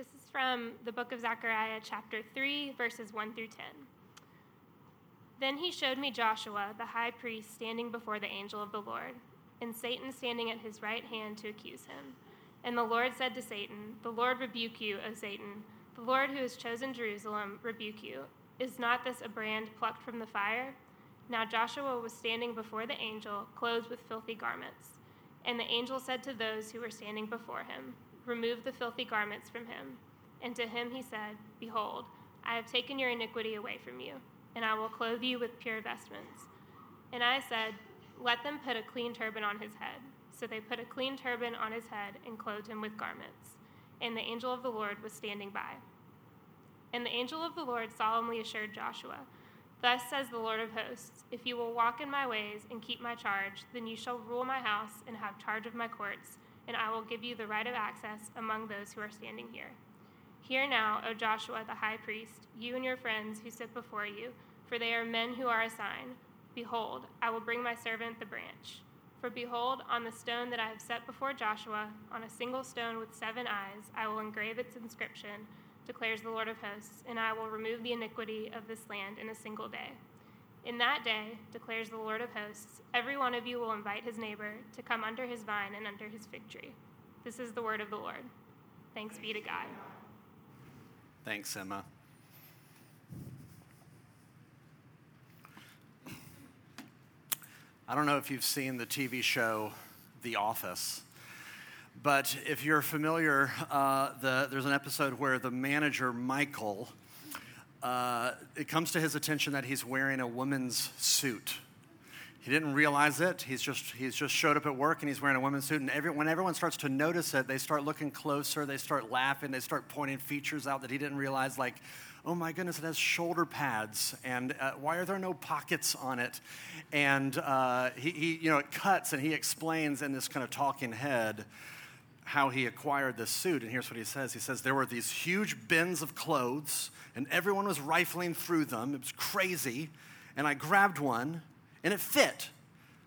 This is from the book of Zechariah, chapter 3, verses 1 through 10. Then he showed me Joshua, the high priest, standing before the angel of the Lord, and Satan standing at his right hand to accuse him. And the Lord said to Satan, The Lord rebuke you, O Satan. The Lord who has chosen Jerusalem rebuke you. Is not this a brand plucked from the fire? Now Joshua was standing before the angel, clothed with filthy garments. And the angel said to those who were standing before him, Remove the filthy garments from him. And to him he said, Behold, I have taken your iniquity away from you and I will clothe you with pure vestments. And I said, Let them put a clean turban on his head. So they put a clean turban on his head and clothed him with garments. And the angel of the Lord was standing by. And the angel of the Lord solemnly assured Joshua, Thus says the Lord of hosts, If you will walk in my ways and keep my charge, then you shall rule my house and have charge of my courts, and I will give you the right of access among those who are standing here. Hear now, O Joshua the high priest, you and your friends who sit before you, for they are men who are a sign. Behold, I will bring my servant the branch. For behold, on the stone that I have set before Joshua, on a single stone with seven eyes, I will engrave its inscription, declares the Lord of hosts, and I will remove the iniquity of this land in a single day. In that day, declares the Lord of hosts, every one of you will invite his neighbor to come under his vine and under his fig tree. This is the word of the Lord. Thanks be to God. Thanks, Emma. I don't know if you've seen the TV show The Office, but if you're familiar, uh, the, there's an episode where the manager, Michael, uh, it comes to his attention that he's wearing a woman's suit. He didn't realize it. He's just, he's just showed up at work and he's wearing a woman's suit. And every, when everyone starts to notice it, they start looking closer, they start laughing, they start pointing features out that he didn't realize, like, oh my goodness, it has shoulder pads. And uh, why are there no pockets on it? And uh, he, he, you know, it cuts and he explains in this kind of talking head how he acquired this suit. And here's what he says He says, There were these huge bins of clothes, and everyone was rifling through them. It was crazy. And I grabbed one and it fit.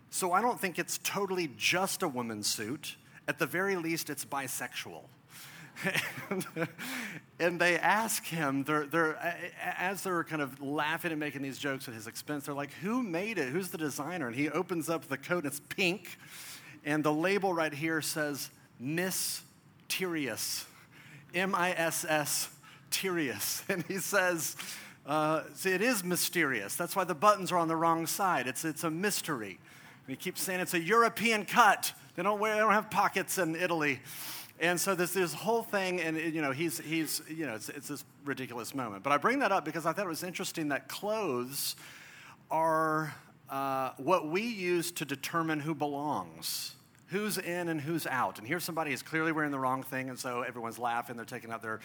So I don't think it's totally just a woman's suit. At the very least, it's bisexual. and, they ask him, they're, they're, as they're kind of laughing and making these jokes at his expense, they're like, Who made it? Who's the designer? And he opens up the coat, and it's pink. And the label right here says Mysterious. M I S S, Tyrius. And he says, uh, see, it is mysterious. That's why the buttons are on the wrong side. It's, it's a mystery. And he keeps saying it's a European cut. They don't, wear, they don't have pockets in Italy. And so there's this whole thing, and you know, he's, he's you know, it's, it's this ridiculous moment. But I bring that up because I thought it was interesting that clothes are uh, what we use to determine who belongs who's in and who's out. And here's somebody who's clearly wearing the wrong thing, and so everyone's laughing. They're taking out their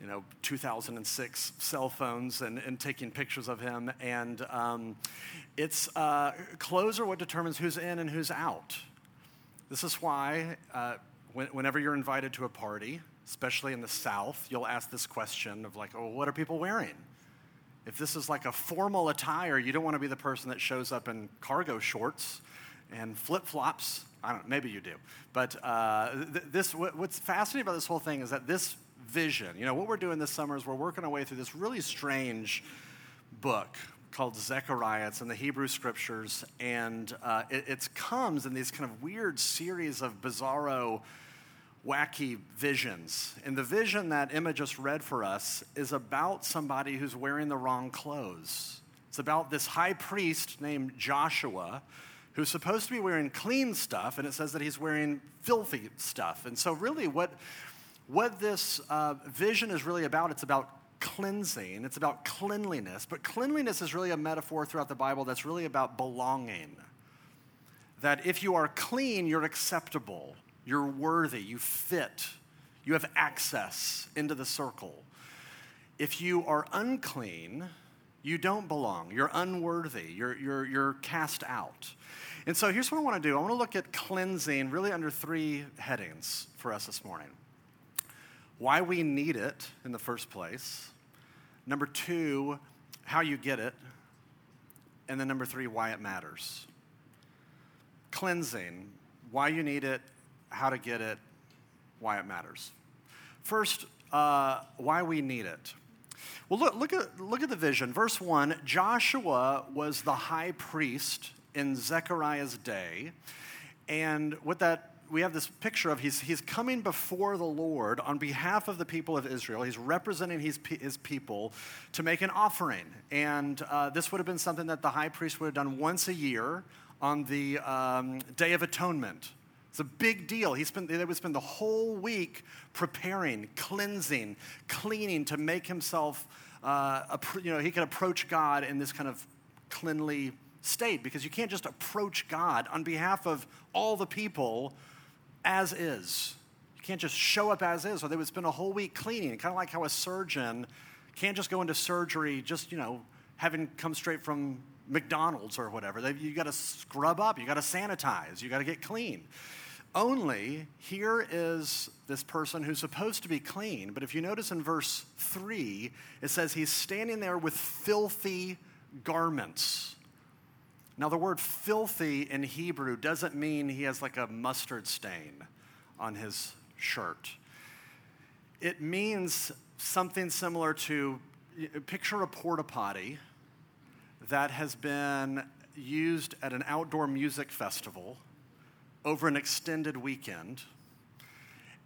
you know, 2006 cell phones and, and taking pictures of him. And um, it's uh, clothes are what determines who's in and who's out. This is why uh, when, whenever you're invited to a party, especially in the South, you'll ask this question of like, oh, what are people wearing? If this is like a formal attire, you don't want to be the person that shows up in cargo shorts and flip flops. I don't. Maybe you do, but uh, th- this. What's fascinating about this whole thing is that this vision. You know, what we're doing this summer is we're working our way through this really strange book called Zechariah. It's in the Hebrew scriptures, and uh, it, it, comes in these kind of weird series of bizarro, wacky visions. And the vision that Emma just read for us is about somebody who's wearing the wrong clothes. It's about this high priest named Joshua who's supposed to be wearing clean stuff, and it says that he's wearing filthy stuff. And so, really, what what this uh, vision is really about, it's about cleansing, it's about cleanliness. But cleanliness is really a metaphor throughout the Bible that's really about belonging. That if you are clean, you're acceptable, you're worthy, you fit, you have access into the circle. If you are unclean, you don't belong. You're unworthy. You're, you're, you're cast out. And so here's what I want to do I want to look at cleansing really under three headings for us this morning why we need it in the first place. Number two, how you get it. And then number three, why it matters. Cleansing, why you need it, how to get it, why it matters. First, uh, why we need it. Well, look, look, at, look at the vision. Verse 1 Joshua was the high priest in Zechariah's day. And what that we have this picture of he's, he's coming before the Lord on behalf of the people of Israel. He's representing his, his people to make an offering. And uh, this would have been something that the high priest would have done once a year on the um, Day of Atonement. It's a big deal. He spent, they would spend the whole week preparing, cleansing, cleaning to make himself, uh, you know, he could approach God in this kind of cleanly state because you can't just approach God on behalf of all the people as is. You can't just show up as is, or they would spend a whole week cleaning. Kind of like how a surgeon can't just go into surgery just, you know, having come straight from McDonald's or whatever. You got to scrub up, you got to sanitize, you got to get clean. Only here is this person who's supposed to be clean, but if you notice in verse 3, it says he's standing there with filthy garments. Now, the word filthy in Hebrew doesn't mean he has like a mustard stain on his shirt. It means something similar to picture a porta potty that has been used at an outdoor music festival over an extended weekend,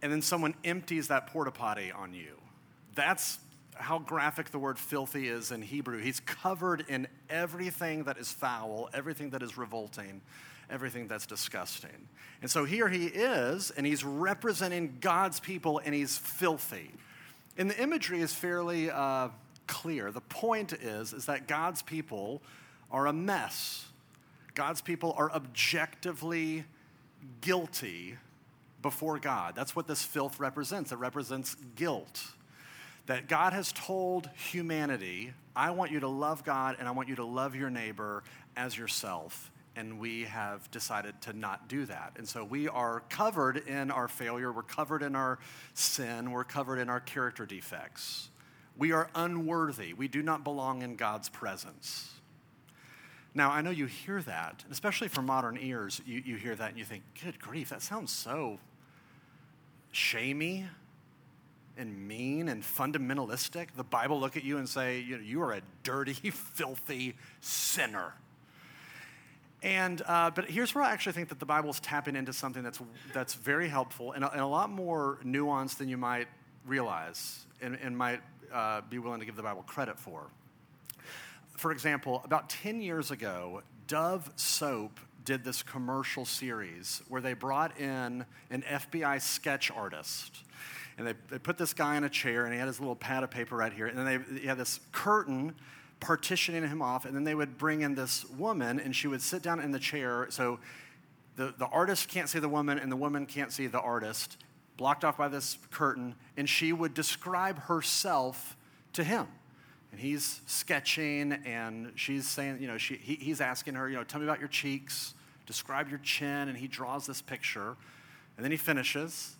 and then someone empties that porta potty on you. That's how graphic the word filthy is in Hebrew. He's covered in everything that is foul, everything that is revolting, everything that's disgusting. And so here he is, and he's representing God's people, and he's filthy. And the imagery is fairly uh, clear. The point is, is that God's people are a mess. God's people are objectively guilty before God. That's what this filth represents. It represents guilt that God has told humanity, I want you to love God and I want you to love your neighbor as yourself. And we have decided to not do that. And so we are covered in our failure, we're covered in our sin, we're covered in our character defects. We are unworthy. We do not belong in God's presence. Now, I know you hear that, especially for modern ears, you, you hear that and you think, good grief, that sounds so shamey and mean and fundamentalistic, the Bible look at you and say, you, know, you are a dirty, filthy sinner. And, uh, but here's where I actually think that the Bible is tapping into something that's, that's very helpful and a, and a lot more nuanced than you might realize and, and might uh, be willing to give the Bible credit for. For example, about 10 years ago, Dove Soap did this commercial series where they brought in an FBI sketch artist and they, they put this guy in a chair, and he had his little pad of paper right here. And then they, he had this curtain partitioning him off, and then they would bring in this woman, and she would sit down in the chair. So the, the artist can't see the woman, and the woman can't see the artist, blocked off by this curtain, and she would describe herself to him. And he's sketching, and she's saying, you know, she, he, he's asking her, you know, tell me about your cheeks, describe your chin, and he draws this picture. And then he finishes,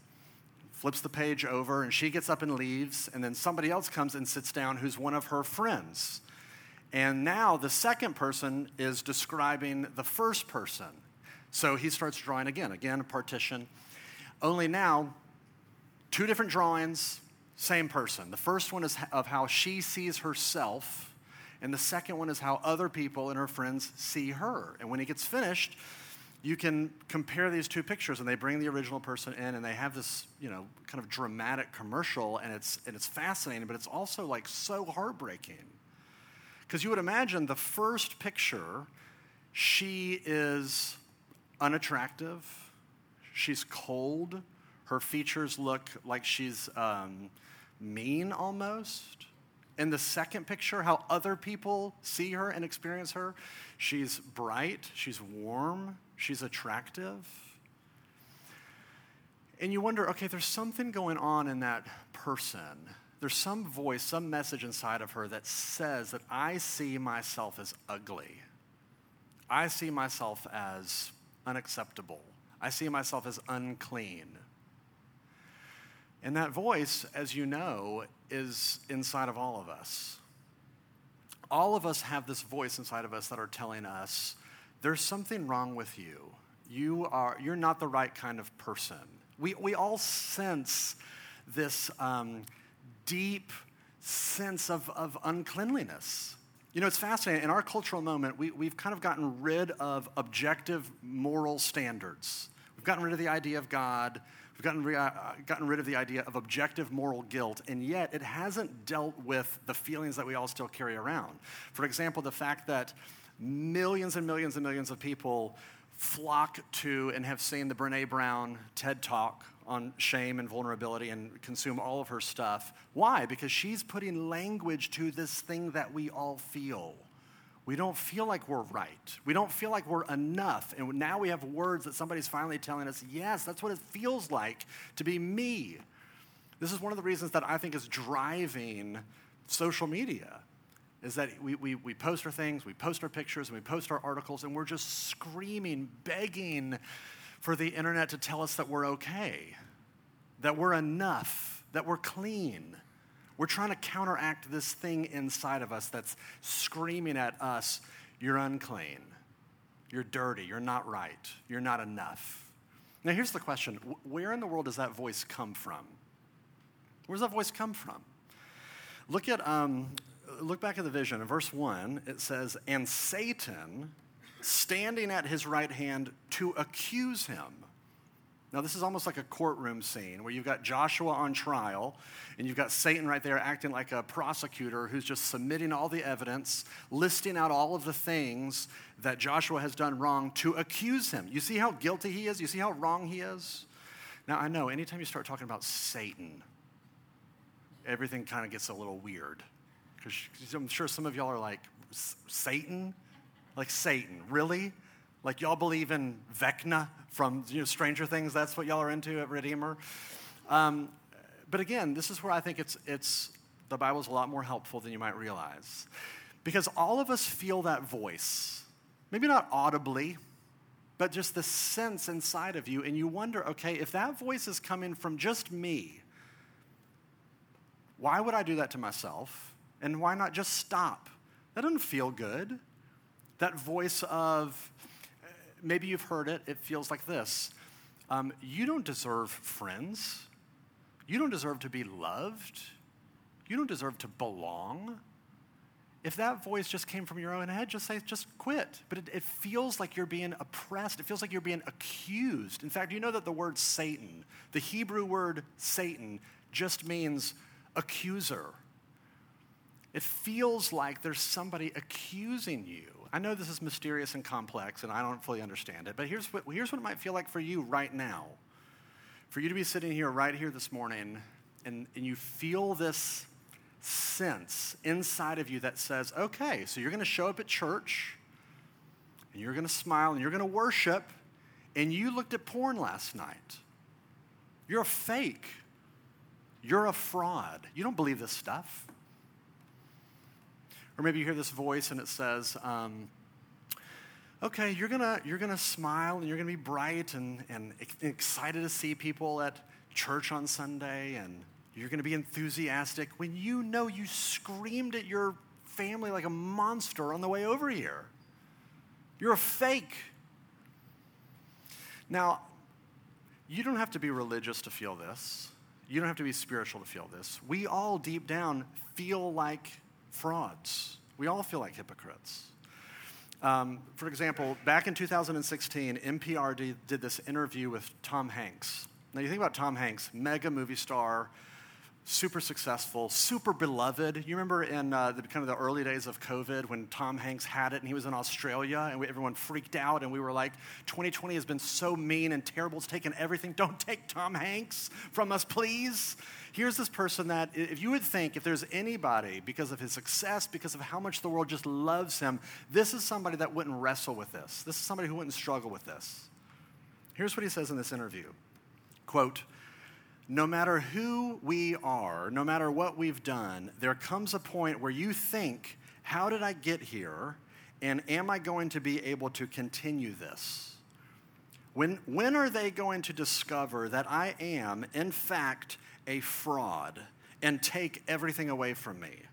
flips the page over, and she gets up and leaves. And then somebody else comes and sits down who's one of her friends. And now the second person is describing the first person. So he starts drawing again, again, a partition. Only now, two different drawings, same person. The first one is of how she sees herself, and the second one is how other people and her friends see her. And when he gets finished, you can compare these two pictures and they bring the original person in and they have this you know kind of dramatic commercial and it's and it's fascinating but it's also like so heartbreaking because you would imagine the first picture she is unattractive she's cold her features look like she's um, mean almost in the second picture, how other people see her and experience her, she's bright, she's warm, she's attractive. And you wonder, okay, there's something going on in that person. There's some voice, some message inside of her that says that I see myself as ugly. I see myself as unacceptable. I see myself as unclean. And that voice, as you know, is inside of all of us. All of us have this voice inside of us that are telling us there's something wrong with you. You are, you're not the right kind of person. We, we all sense this um, deep sense of, of uncleanliness. You know, it's fascinating. In our cultural moment, we, we've kind of gotten rid of objective moral standards. We've gotten rid of the idea of God. We've gotten, re- uh, gotten rid of the idea of objective moral guilt, and yet it hasn't dealt with the feelings that we all still carry around. For example, the fact that millions and millions and millions of people flock to and have seen the Brene Brown TED Talk on shame and vulnerability and consume all of her stuff. Why? Because she's putting language to this thing that we all feel. We don't feel like we're right. We don't feel like we're enough. And now we have words that somebody's finally telling us, yes, that's what it feels like to be me. This is one of the reasons that I think is driving social media is that we, we, we post our things, we post our pictures, and we post our articles, and we're just screaming, begging for the internet to tell us that we're okay, that we're enough, that we're clean. We're trying to counteract this thing inside of us that's screaming at us, you're unclean, you're dirty, you're not right, you're not enough. Now, here's the question where in the world does that voice come from? Where does that voice come from? Look at, um, look back at the vision. In verse 1, it says, And Satan standing at his right hand to accuse him. Now, this is almost like a courtroom scene where you've got Joshua on trial and you've got Satan right there acting like a prosecutor who's just submitting all the evidence, listing out all of the things that Joshua has done wrong to accuse him. You see how guilty he is? You see how wrong he is? Now, I know anytime you start talking about Satan, everything kind of gets a little weird. Because I'm sure some of y'all are like, Satan? Like Satan, really? Like y'all believe in Vecna from you know, Stranger Things? That's what y'all are into at Redeemer. Um, but again, this is where I think it's it's the Bible's a lot more helpful than you might realize, because all of us feel that voice, maybe not audibly, but just the sense inside of you, and you wonder, okay, if that voice is coming from just me, why would I do that to myself? And why not just stop? That doesn't feel good. That voice of, maybe you've heard it, it feels like this um, You don't deserve friends. You don't deserve to be loved. You don't deserve to belong. If that voice just came from your own head, just say, just quit. But it, it, feels like you're being oppressed. It feels like you're being accused. In fact, you know that the word Satan, the Hebrew word Satan, just means accuser. It feels like there's somebody accusing you. I know this is mysterious and complex, and I don't fully understand it, but here's what, here's what it might feel like for you right now. For you to be sitting here right here this morning, and, and you feel this sense inside of you that says, okay, so you're going to show up at church, and you're going to smile, and you're going to worship, and you looked at porn last night. You're a fake. You're a fraud. You don't believe this stuff. Or maybe you hear this voice and it says, um, okay, you're gonna, you're gonna smile and you're gonna be bright and, and excited to see people at church on Sunday and you're gonna be enthusiastic when you know you screamed at your family like a monster on the way over here. You're a fake. Now, you don't have to be religious to feel this. You don't have to be spiritual to feel this. We all deep down feel like frauds. We all feel like hypocrites. Um, for example, back in 2016, NPR did, did this interview with Tom Hanks. Now, you think about Tom Hanks, mega movie star, super successful, super beloved. You remember in uh, the kind of the early days of COVID when Tom Hanks had it and he was in Australia and we, everyone freaked out and we were like, 2020 has been so mean and terrible. It's taken everything. Don't take Tom Hanks from us, please. Here's this person that, if you would think, if there's anybody, because of his success, because of how much the world just loves him, this is somebody that wouldn't wrestle with this. This is somebody who wouldn't struggle with this. Here's what he says in this interview quote, no matter who we are, no matter what we've done, there comes a point where you think, how did I get here? And am I going to be able to continue this? When, when are they going to discover that I am, in fact, a fraud and take everything away from me?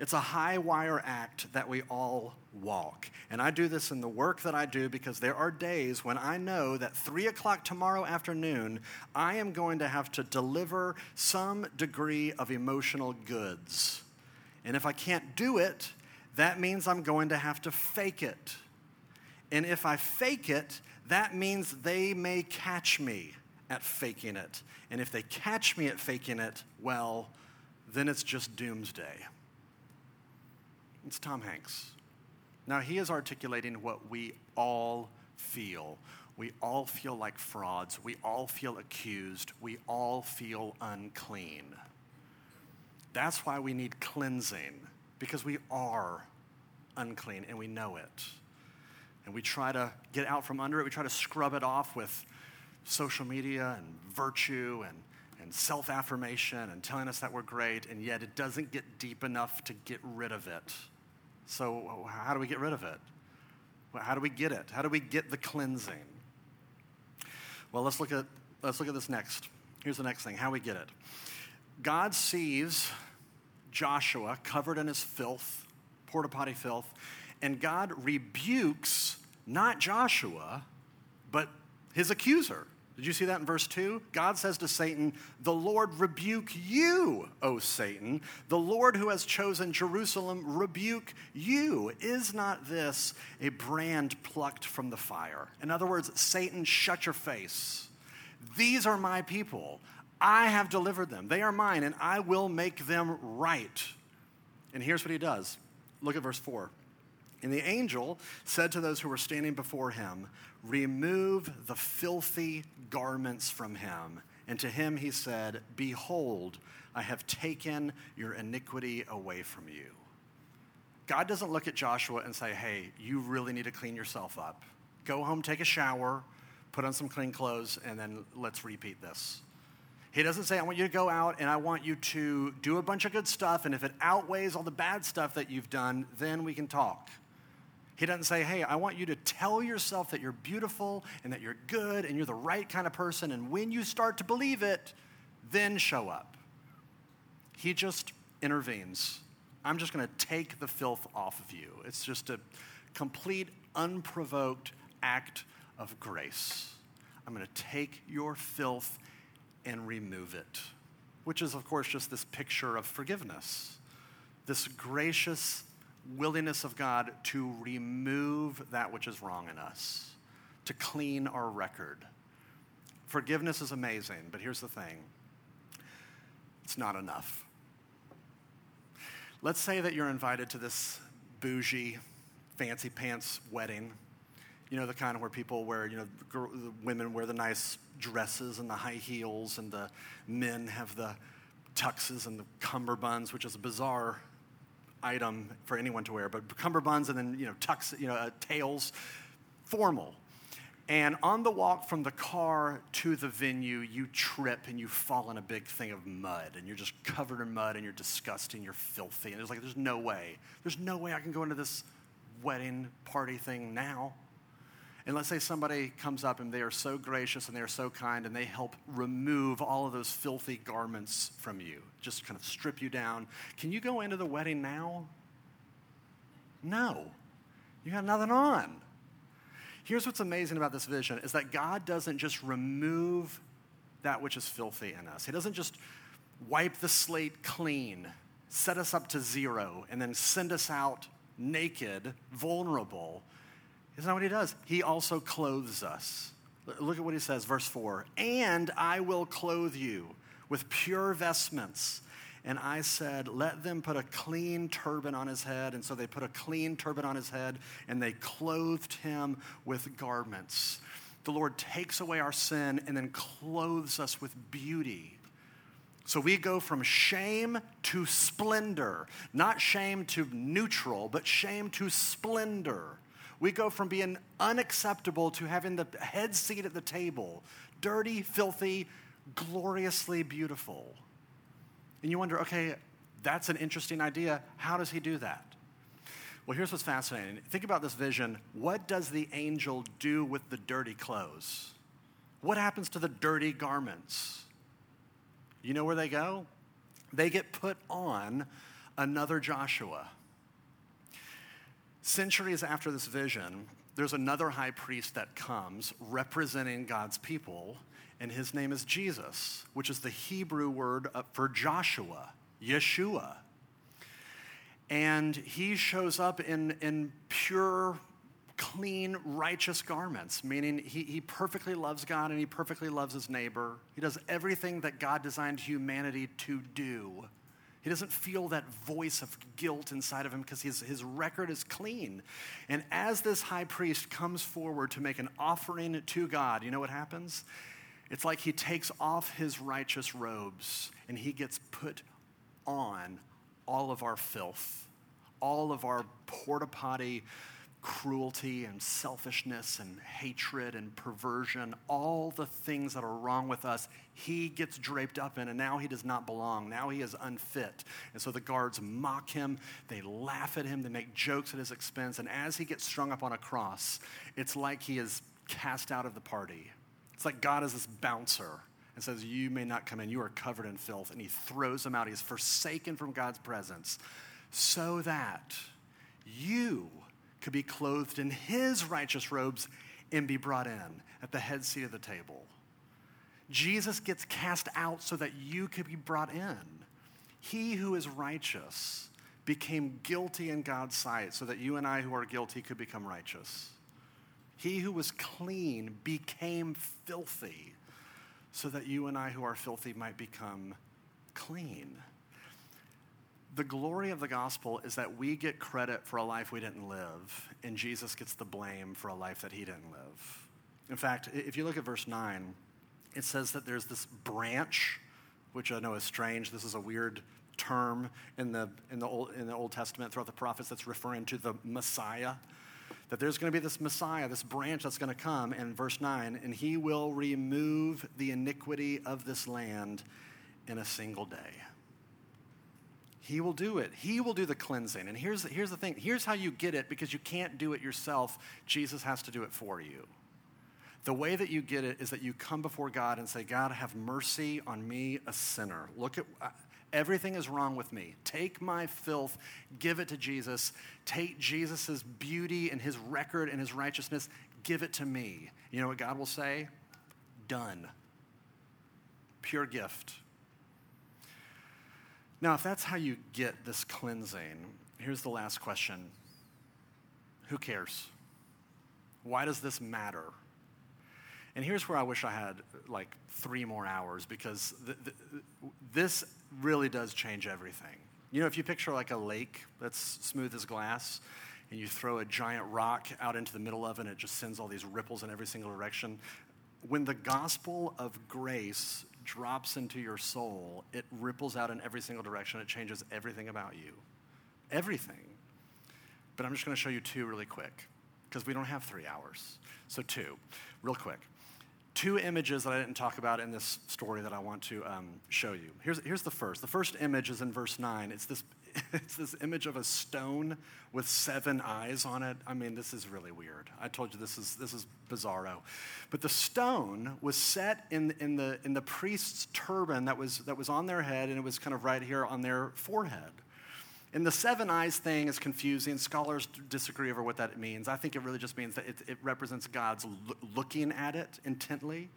It's a high wire act that we all walk. And I do this in the work that I do because there are days when I know that three o'clock tomorrow afternoon, I am going to have to deliver some degree of emotional goods. And if I can't do it, that means I'm going to have to fake it. And if I fake it, that means they may catch me at faking it. And if they catch me at faking it, well, then it's just doomsday. It's Tom Hanks. Now, he is articulating what we all feel. We all feel like frauds. We all feel accused. We all feel unclean. That's why we need cleansing, because we are unclean and we know it. And we try to get out from under it. We try to scrub it off with social media and virtue and and self affirmation and telling us that we're great, and yet it doesn't get deep enough to get rid of it. So, how do we get rid of it? How do we get it? How do we get the cleansing? Well, let's look at, let's look at this next. Here's the next thing how we get it. God sees Joshua covered in his filth, porta potty filth, and God rebukes not Joshua, but his accuser. Did you see that in verse 2? God says to Satan, The Lord rebuke you, O Satan. The Lord who has chosen Jerusalem rebuke you. Is not this a brand plucked from the fire? In other words, Satan, shut your face. These are my people. I have delivered them. They are mine, and I will make them right. And here's what he does. Look at verse 4. And the angel said to those who were standing before him, Remove the filthy garments from him. And to him he said, Behold, I have taken your iniquity away from you. God doesn't look at Joshua and say, Hey, you really need to clean yourself up. Go home, take a shower, put on some clean clothes, and then let's repeat this. He doesn't say, I want you to go out and I want you to do a bunch of good stuff, and if it outweighs all the bad stuff that you've done, then we can talk. He doesn't say, hey, I want you to tell yourself that you're beautiful and that you're good and you're the right kind of person. And when you start to believe it, then show up. He just intervenes. I'm just going to take the filth off of you. It's just a complete, unprovoked act of grace. I'm going to take your filth and remove it, which is, of course, just this picture of forgiveness, this gracious willingness of God to remove that which is wrong in us, to clean our record. Forgiveness is amazing, but here's the thing it's not enough. Let's say that you're invited to this bougie, fancy pants wedding. You know, the kind where people wear, you know, the women wear the nice dresses and the high heels, and the men have the tuxes and the cummerbunds, which is a bizarre item for anyone to wear, but cummerbunds and then, you know, tucks, you know, uh, tails, formal. And on the walk from the car to the venue, you trip and you fall in a big thing of mud, and you're just covered in mud, and you're disgusting, you're filthy, and it's like, there's no way, there's no way I can go into this wedding party thing now. And let's say somebody comes up and they are so gracious and they are so kind and they help remove all of those filthy garments from you, just kind of strip you down. Can you go into the wedding now? No. You got nothing on. Here's what's amazing about this vision is that God doesn't just remove that which is filthy in us. He doesn't just wipe the slate clean, set us up to zero, and then send us out naked, vulnerable isn't that what he does? He also clothes us. Look at what he says, verse 4 And I will clothe you with pure vestments. And I said, Let them put a clean turban on his head. And so they put a clean turban on his head, and they clothed him with garments. The Lord takes away our sin and then clothes us with beauty. So we go from shame to splendor, not shame to neutral, but shame to splendor. We go from being unacceptable to having the head seat at the table, dirty, filthy, gloriously beautiful. And you wonder, okay, that's an interesting idea. How does he do that? Well, here's what's fascinating. Think about this vision. What does the angel do with the dirty clothes? What happens to the dirty garments? You know where they go? They get put on another Joshua. Centuries after this vision, there's another high priest that comes representing God's people, and his name is Jesus, which is the Hebrew word for Joshua, Yeshua. And he shows up in, in pure, clean, righteous garments, meaning he, he perfectly loves God and he perfectly loves his neighbor. He does everything that God designed humanity to do. He doesn't feel that voice of guilt inside of him because his, his record is clean. And as this high priest comes forward to make an offering to God, you know what happens? It's like he takes off his righteous robes and he gets put on all of our filth, all of our porta potty cruelty and selfishness and hatred and perversion, all the things that are wrong with us, he gets draped up in, and now he does not belong. Now he is unfit. And so the guards mock him, they laugh at him, they make jokes at his expense, and as he gets strung up on a cross, it's like he is cast out of the party. It's like God is this bouncer and says, You may not come in, you are covered in filth. And he throws him out. He is forsaken from God's presence so that you could be clothed in his righteous robes and be brought in at the head seat of the table. Jesus gets cast out so that you could be brought in. He who is righteous became guilty in God's sight so that you and I who are guilty could become righteous. He who was clean became filthy so that you and I who are filthy might become clean the glory of the gospel is that we get credit for a life we didn't live, and Jesus gets the blame for a life that he didn't live. In fact, if you look at verse 9, it says that there's this branch, which I know is strange. This is a weird term in the, in the, Old, in the Old Testament throughout the prophets that's referring to the Messiah. That there's going to be this Messiah, this branch that's going to come in verse 9, and he will remove the iniquity of this land in a single day. He will do it. He will do the cleansing. And here's, here's the thing here's how you get it because you can't do it yourself. Jesus has to do it for you. The way that you get it is that you come before God and say, God, have mercy on me, a sinner. Look at uh, everything is wrong with me. Take my filth, give it to Jesus. Take Jesus' beauty and his record and his righteousness, give it to me. You know what God will say? Done. Pure gift. Now, if that's how you get this cleansing, here's the last question Who cares? Why does this matter? And here's where I wish I had like three more hours because th- th- this really does change everything. You know, if you picture like a lake that's smooth as glass, and you throw a giant rock out into the middle of it, and it just sends all these ripples in every single direction. When the gospel of grace drops into your soul, it ripples out in every single direction. It changes everything about you. Everything. But I'm just going to show you two really quick because we don't have three hours. So, two, real quick. Two images that I didn't talk about in this story that I want to um, show you. Here's, here's the first. The first image is in verse 9. It's this it's this image of a stone with seven eyes on it. I mean, this is really weird. I told you this is this is bizarro. But the stone was set in, in the in the priest's turban that was that was on their head, and it was kind of right here on their forehead. And the seven eyes thing is confusing. Scholars disagree over what that means. I think it really just means that it, it represents God's lo- looking at it intently.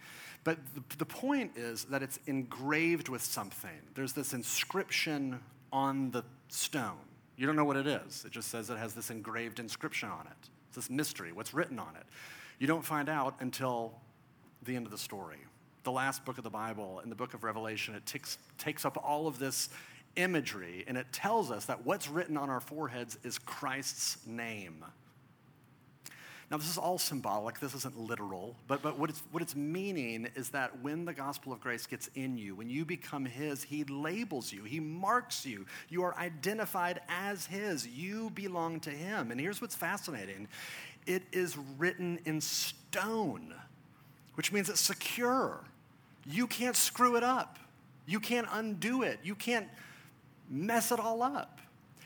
But the, the point is that it's engraved with something. There's this inscription on the stone. You don't know what it is. It just says it has this engraved inscription on it. It's this mystery, what's written on it. You don't find out until the end of the story. The last book of the Bible, in the book of Revelation, it takes, takes up all of this imagery and it tells us that what's written on our foreheads is Christ's name. Now, this is all symbolic, this isn't literal, but, but what, it's, what it's meaning is that when the gospel of grace gets in you, when you become His, He labels you, He marks you. You are identified as His. You belong to Him. And here's what's fascinating it is written in stone, which means it's secure. You can't screw it up, you can't undo it, you can't mess it all up.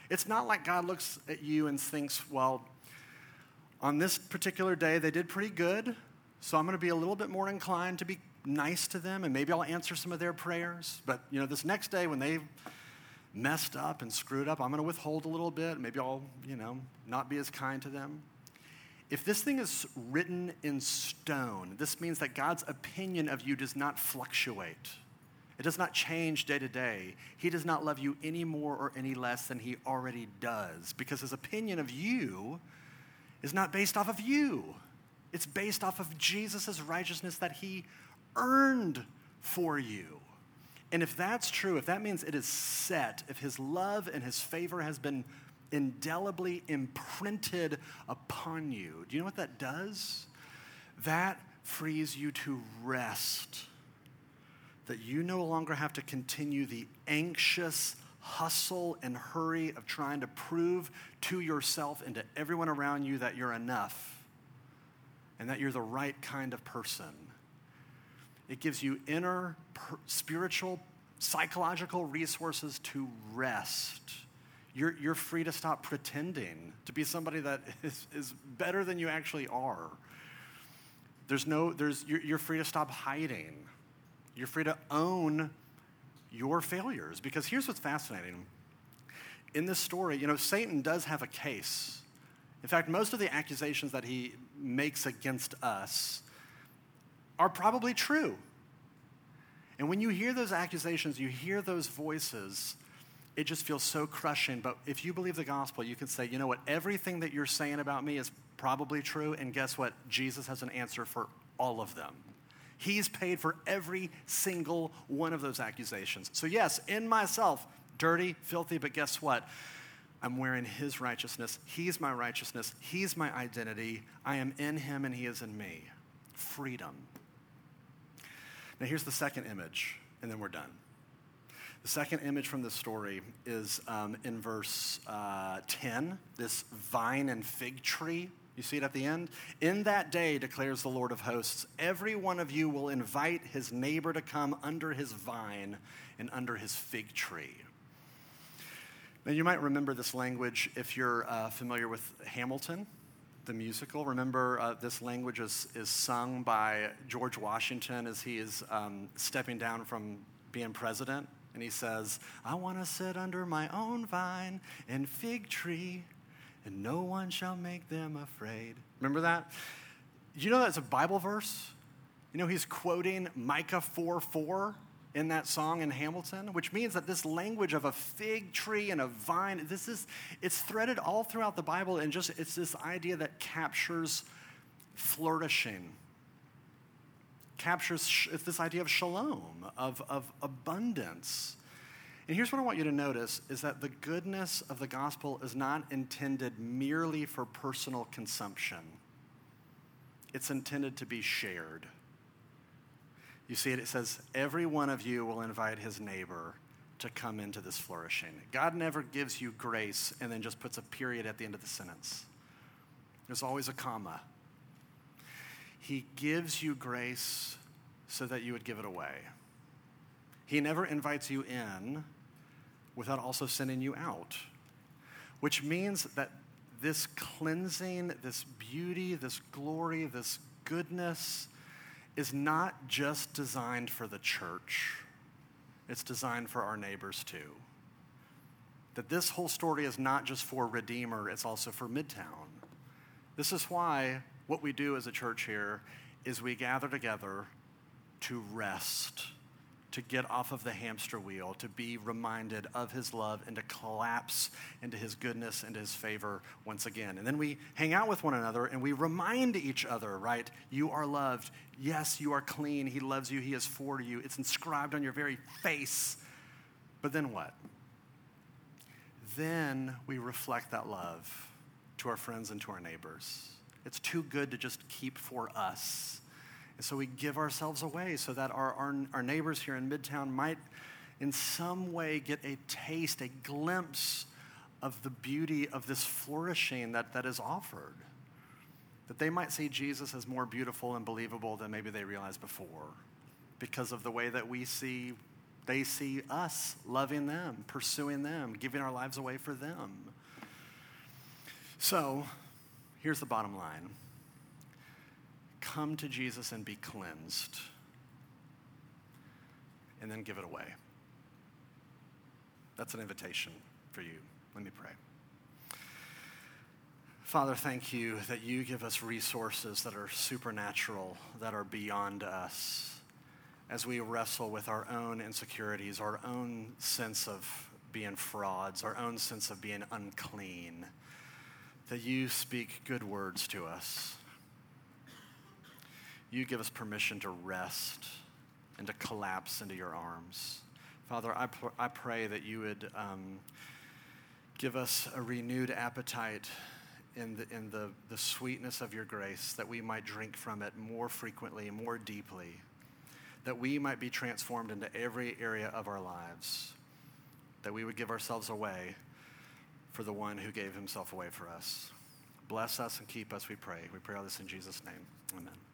It's not like God looks at you and thinks, well, on this particular day, they did pretty good, so I'm going to be a little bit more inclined to be nice to them, and maybe I'll answer some of their prayers. But, you know, this next day when they messed up and screwed up, I'm going to withhold a little bit. Maybe I'll, you know, not be as kind to them. If this thing is written in stone, this means that God's opinion of you does not fluctuate. It does not change day to day. He does not love you any more or any less than he already does because his opinion of you is not based off of you. It's based off of Jesus' righteousness that he earned for you. And if that's true, if that means it is set, if his love and his favor has been indelibly imprinted upon you, do you know what that does? That frees you to rest. That you no longer have to continue the anxious hustle and hurry of trying to prove to yourself and to everyone around you that you're enough and that you're the right kind of person. It gives you inner per- spiritual, psychological resources to rest. You're, you're free to stop pretending to be somebody that is, is better than you actually are. There's no, there's, you're, you're free to stop hiding. You're free to own your failures. Because here's what's fascinating. In this story, you know, Satan does have a case. In fact, most of the accusations that he makes against us are probably true. And when you hear those accusations, you hear those voices, it just feels so crushing. But if you believe the gospel, you can say, you know what, everything that you're saying about me is probably true. And guess what? Jesus has an answer for all of them. He's paid for every single one of those accusations. So, yes, in myself, dirty, filthy, but guess what? I'm wearing his righteousness. He's my righteousness. He's my identity. I am in him and he is in me. Freedom. Now, here's the second image, and then we're done. The second image from this story is um, in verse uh, 10, this vine and fig tree. You see it at the end? In that day, declares the Lord of hosts, every one of you will invite his neighbor to come under his vine and under his fig tree. Now, you might remember this language if you're uh, familiar with Hamilton the musical. Remember, uh, this language is, is sung by George Washington as he is um, stepping down from being president. And he says, I want to sit under my own vine and fig tree, and no one shall make them afraid. Remember that? You know that's a Bible verse? You know, he's quoting Micah 4 4 in that song in Hamilton, which means that this language of a fig tree and a vine, this is, it's threaded all throughout the Bible and just, it's this idea that captures flourishing, captures it's this idea of shalom, of, of abundance. And here's what I want you to notice is that the goodness of the gospel is not intended merely for personal consumption. It's intended to be shared. You see it, it says, Every one of you will invite his neighbor to come into this flourishing. God never gives you grace and then just puts a period at the end of the sentence. There's always a comma. He gives you grace so that you would give it away. He never invites you in without also sending you out, which means that this cleansing, this beauty, this glory, this goodness, is not just designed for the church, it's designed for our neighbors too. That this whole story is not just for Redeemer, it's also for Midtown. This is why what we do as a church here is we gather together to rest to get off of the hamster wheel, to be reminded of his love, and to collapse into his goodness and his favor once again. And then we hang out with one another and we remind each other, right? You are loved. Yes, you are clean. He loves you. He is for you. It's inscribed on your very face. But then what? Then we reflect that love to our friends and to our neighbors. It's too good to just keep for us. And so we give ourselves away so that our, our, our neighbors here in Midtown might, in some way, get a taste, a glimpse of the beauty of this flourishing that, that is offered. That they might see Jesus as more beautiful and believable than maybe they realized before because of the way that we see, they see us loving them, pursuing them, giving our lives away for them. So here's the bottom line come to Jesus and be cleansed, and then give it away. That's an invitation for you. Let me pray. Father, thank you that you give us resources that are supernatural, that are beyond us, as we wrestle with our own insecurities, our own sense of being frauds, our own sense of being unclean, that you speak good words to us. You give us permission to rest and to collapse into your arms. Father, I, pr- I pray that you would um, give us a renewed appetite in, the, in the, the sweetness of your grace, that we might drink from it more frequently, more deeply, that we might be transformed into every area of our lives, that we would give ourselves away for the one who gave himself away for us. Bless us and keep us, we pray. We pray all this in Jesus' name. Amen.